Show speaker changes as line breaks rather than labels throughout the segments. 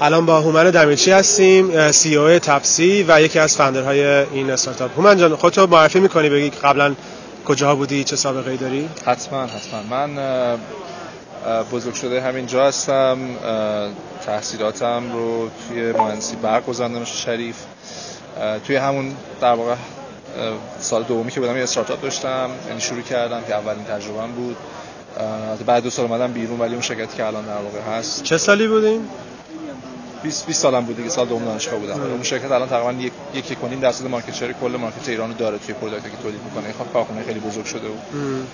الان با هومن دمیرچی هستیم سی او تپسی و یکی از فاندرهای این استارتاپ. هومن جان خودتو معرفی می‌کنی بگی قبلا کجاها بودی چه سابقه ای داری؟
حتما حتما. من بزرگ شده همین جا هستم. تحصیلاتم رو توی مهندسی برق گذراندم شریف. توی همون در واقع سال دومی که بودم یه استارتاپ داشتم. یعنی شروع کردم که اولین تجربهم بود. بعد دو سال اومدم بیرون ولی اون شرکتی که الان در واقع هست.
چه سالی بودین؟
20 20 سالم بود دیگه سال دوم دانشگاه بودم اون شرکت الان تقریبا یک یک کنیم درصد market share کل market ایرانو داره توی product ی که تولید می‌کنه خب کارخونه خیلی بزرگ شده بود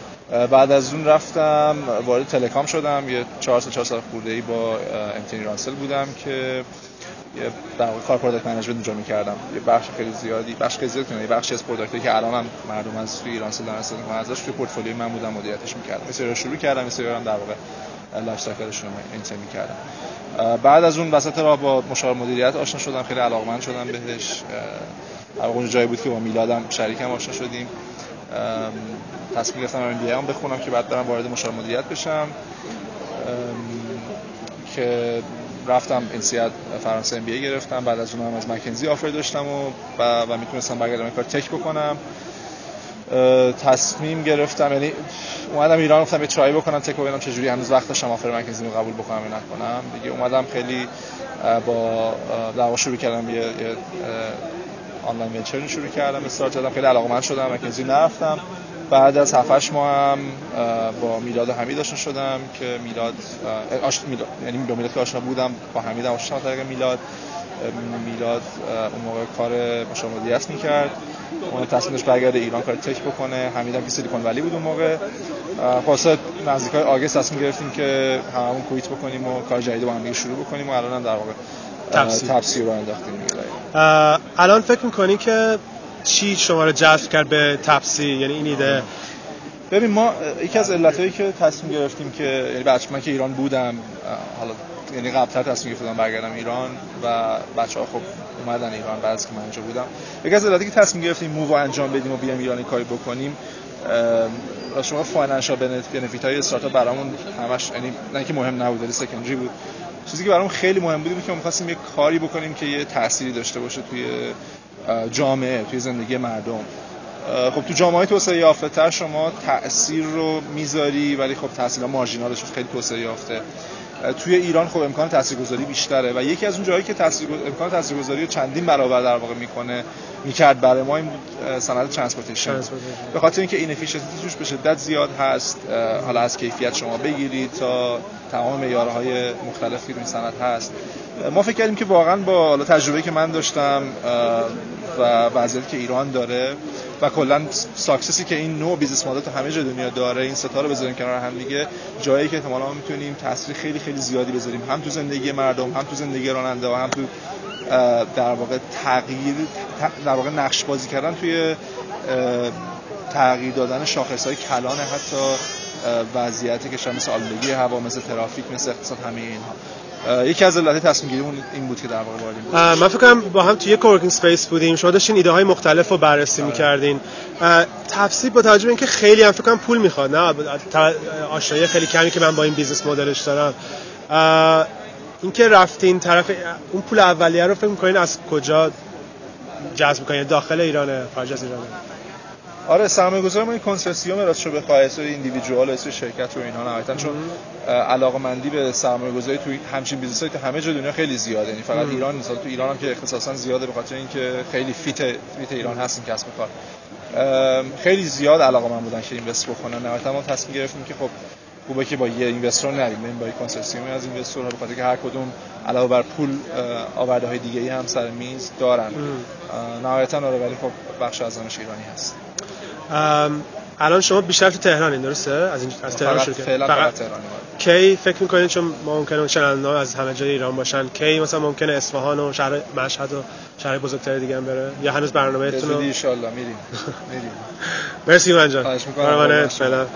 بعد از اون رفتم وارد telecom شدم یه 4 سال 4 سال خورده ای با MTN ایرانسل بودم که یه در واقع کار product management اونجا می‌کردم یه بخش خیلی زیادی بخش خیلی زیادی یه بخشی از product ی که الان هم مردم از توی ایران دارن استفاده می‌کنن ازش توی پورتفولیوی من بودم مدیریتش می‌کردم مثلا شروع کردم مثلا در واقع لایف اینتر می‌کردم. بعد از اون وسط راه با مشاور مدیریت آشنا شدم خیلی علاقمند شدم بهش. واقع جایی بود که با میلادم شریکم آشنا شدیم. تصمیم گرفتم MBA هم بخونم که بعد برم وارد مشاور مدیریت بشم. که رفتم INSEAD فرانسه MBA گرفتم. بعد از اونم از McKinsey offer داشتم و و, و می‌تونستم برگردم کار tech بکنم. تصمیم گرفتم یعنی اومدم ایران گفتم یه ترای بکنم تک ببینم چه جوری هنوز وقت داشتم آفر مکنزی رو قبول بکنم یا نکنم. دیگه اومدم خیلی با در شروع کردم یه, یه آنلاین ونچر شروع کردم استارت زدم خیلی علاقه‌مند شدم مکنزی نرفتم. بعد از 7 ماه هم با میلاد حمید آشنا شدم که میلاد آش... میلاد یعنی با میلاد که آشنا بودم با حمید آشنا طریق میلاد. میلاد اون موقع کار مشاور مدیریت می‌کرد. اون تصمیمش برگرده ایران کار تک بکنه. حمید هم که سیلیکون ولی بود اون موقع. خلاصه نزدیکای آگست تصمیم گرفتیم که هممون کویت بکنیم و کار جدید با هم شروع بکنیم و الان هم در واقع تفسیر. رو انداختیم
الان فکر می‌کنی که چی شما رو جذب کرد به تپسی یعنی این ایده؟
ببین ما یکی از علتایی که تصمیم گرفتیم که یعنی بچه من که ایران بودم حالا یعنی قبلتر تصمیم گرفتم برگردم ایران و بچه ها خب اومدن ایران بعد از که من اینجا بودم. یکی از علتی که تصمیم گرفتیم move انجام بدیم و بیام ایران کاری بکنیم شما financial benefit های استارتاپ برامون همش یعنی نه که مهم نبود ولی secondary بود. چیزی که برامون خیلی مهم بود که ما می‌خواستیم یه کاری بکنیم که یه تأثیری داشته باشه توی جامعه توی زندگی مردم. خب تو جامعه توسعه یافته تر شما تاثیر رو می‌ذاری ولی خب تاثیر marginal ش خیلی توسعه یافته. توی ایران خب امکان تاثیرگذاری بیشتره و یکی از اون جایی که تاثیر امکان تاثیرگذاری رو چندین برابر در واقع می‌کنه می‌کرد برای ما این صنعت transportation. به خاطر اینکه این توش به شدت زیاد هست حالا از کیفیت شما بگیرید تا تمام معیارهای مختلفی رو این صنعت هست. ما فکر کردیم که واقعا با تجربه که من داشتم و وضعیتی که ایران داره و کلا success ی که این نوع business model تو همه جای دنیا داره این ستا رو بذاریم کنار هم دیگه. جایی که احتمالاً ما می‌تونیم تاثیر خیلی خیلی زیادی بذاریم. هم تو زندگی مردم هم تو زندگی راننده و هم تو در واقع تغییر در واقع نقش بازی کردن توی تغییر دادن شاخص های کلان حتی وضعیتی که مثل آلودگی هوا مثل ترافیک مثل اقتصاد همه یکی از علت تصمیم گیری این بود که در واقع
واردیم من فکر کنم با هم توی co-working space بودیم. شما داشتین ایده های مختلف رو بررسی آره. می‌کردین. تفسیر با توجه اینکه خیلی هم فکر کنم پول می‌خواد نه؟ آشنایی خیلی کمی که من با این business model ش دارم. اینکه رفتین طرف اون پول اولیه رو فکر می‌کنین از کجا جذب می‌کنین؟ داخل ایرانه؟ خارج از ایرانه؟
آره سرمایه گذار ما این کنسرسیوم راستش به اسم individual اسم شرکت و اینا نهایتا چون علاقه مندی به سرمایه گذاری توی همچین business تو همه جای دنیا خیلی زیاده. یعنی فقط ایران نیست. تو ایران هم که اختصاصا زیاده به خاطر اینکه خیلی fit fit ایران هست این کسب کار. خیلی زیاد علاقه من بودن که اینوست بکنن. نهایتا ما تصمیم گرفتیم که خب خوبه که با یه اینوستر نریم. بریم با کنسرسیومی از اینوسترها به خاطر که هر کدوم علاوه بر پول آورده های دیگه ای هم سر میز دارن. نهایتا آره ولی خب بخش از ایرانی هست.
الان شما بیشتر تو تهرانین درسته؟ از این از تهران شروع
فعلا فقط تهرانی
کی فکر می‌کنید چون ممکنه چنل از همه جای ایران باشن کی مثلا ممکنه اصفهان و شهر مشهد و شهر بزرگتر دیگه هم بره؟ یا هنوز برنامه‌تون
رو ان شاء الله میریم. میریم.
مرسی من جان.
خواهش می‌کنم.
فعلا.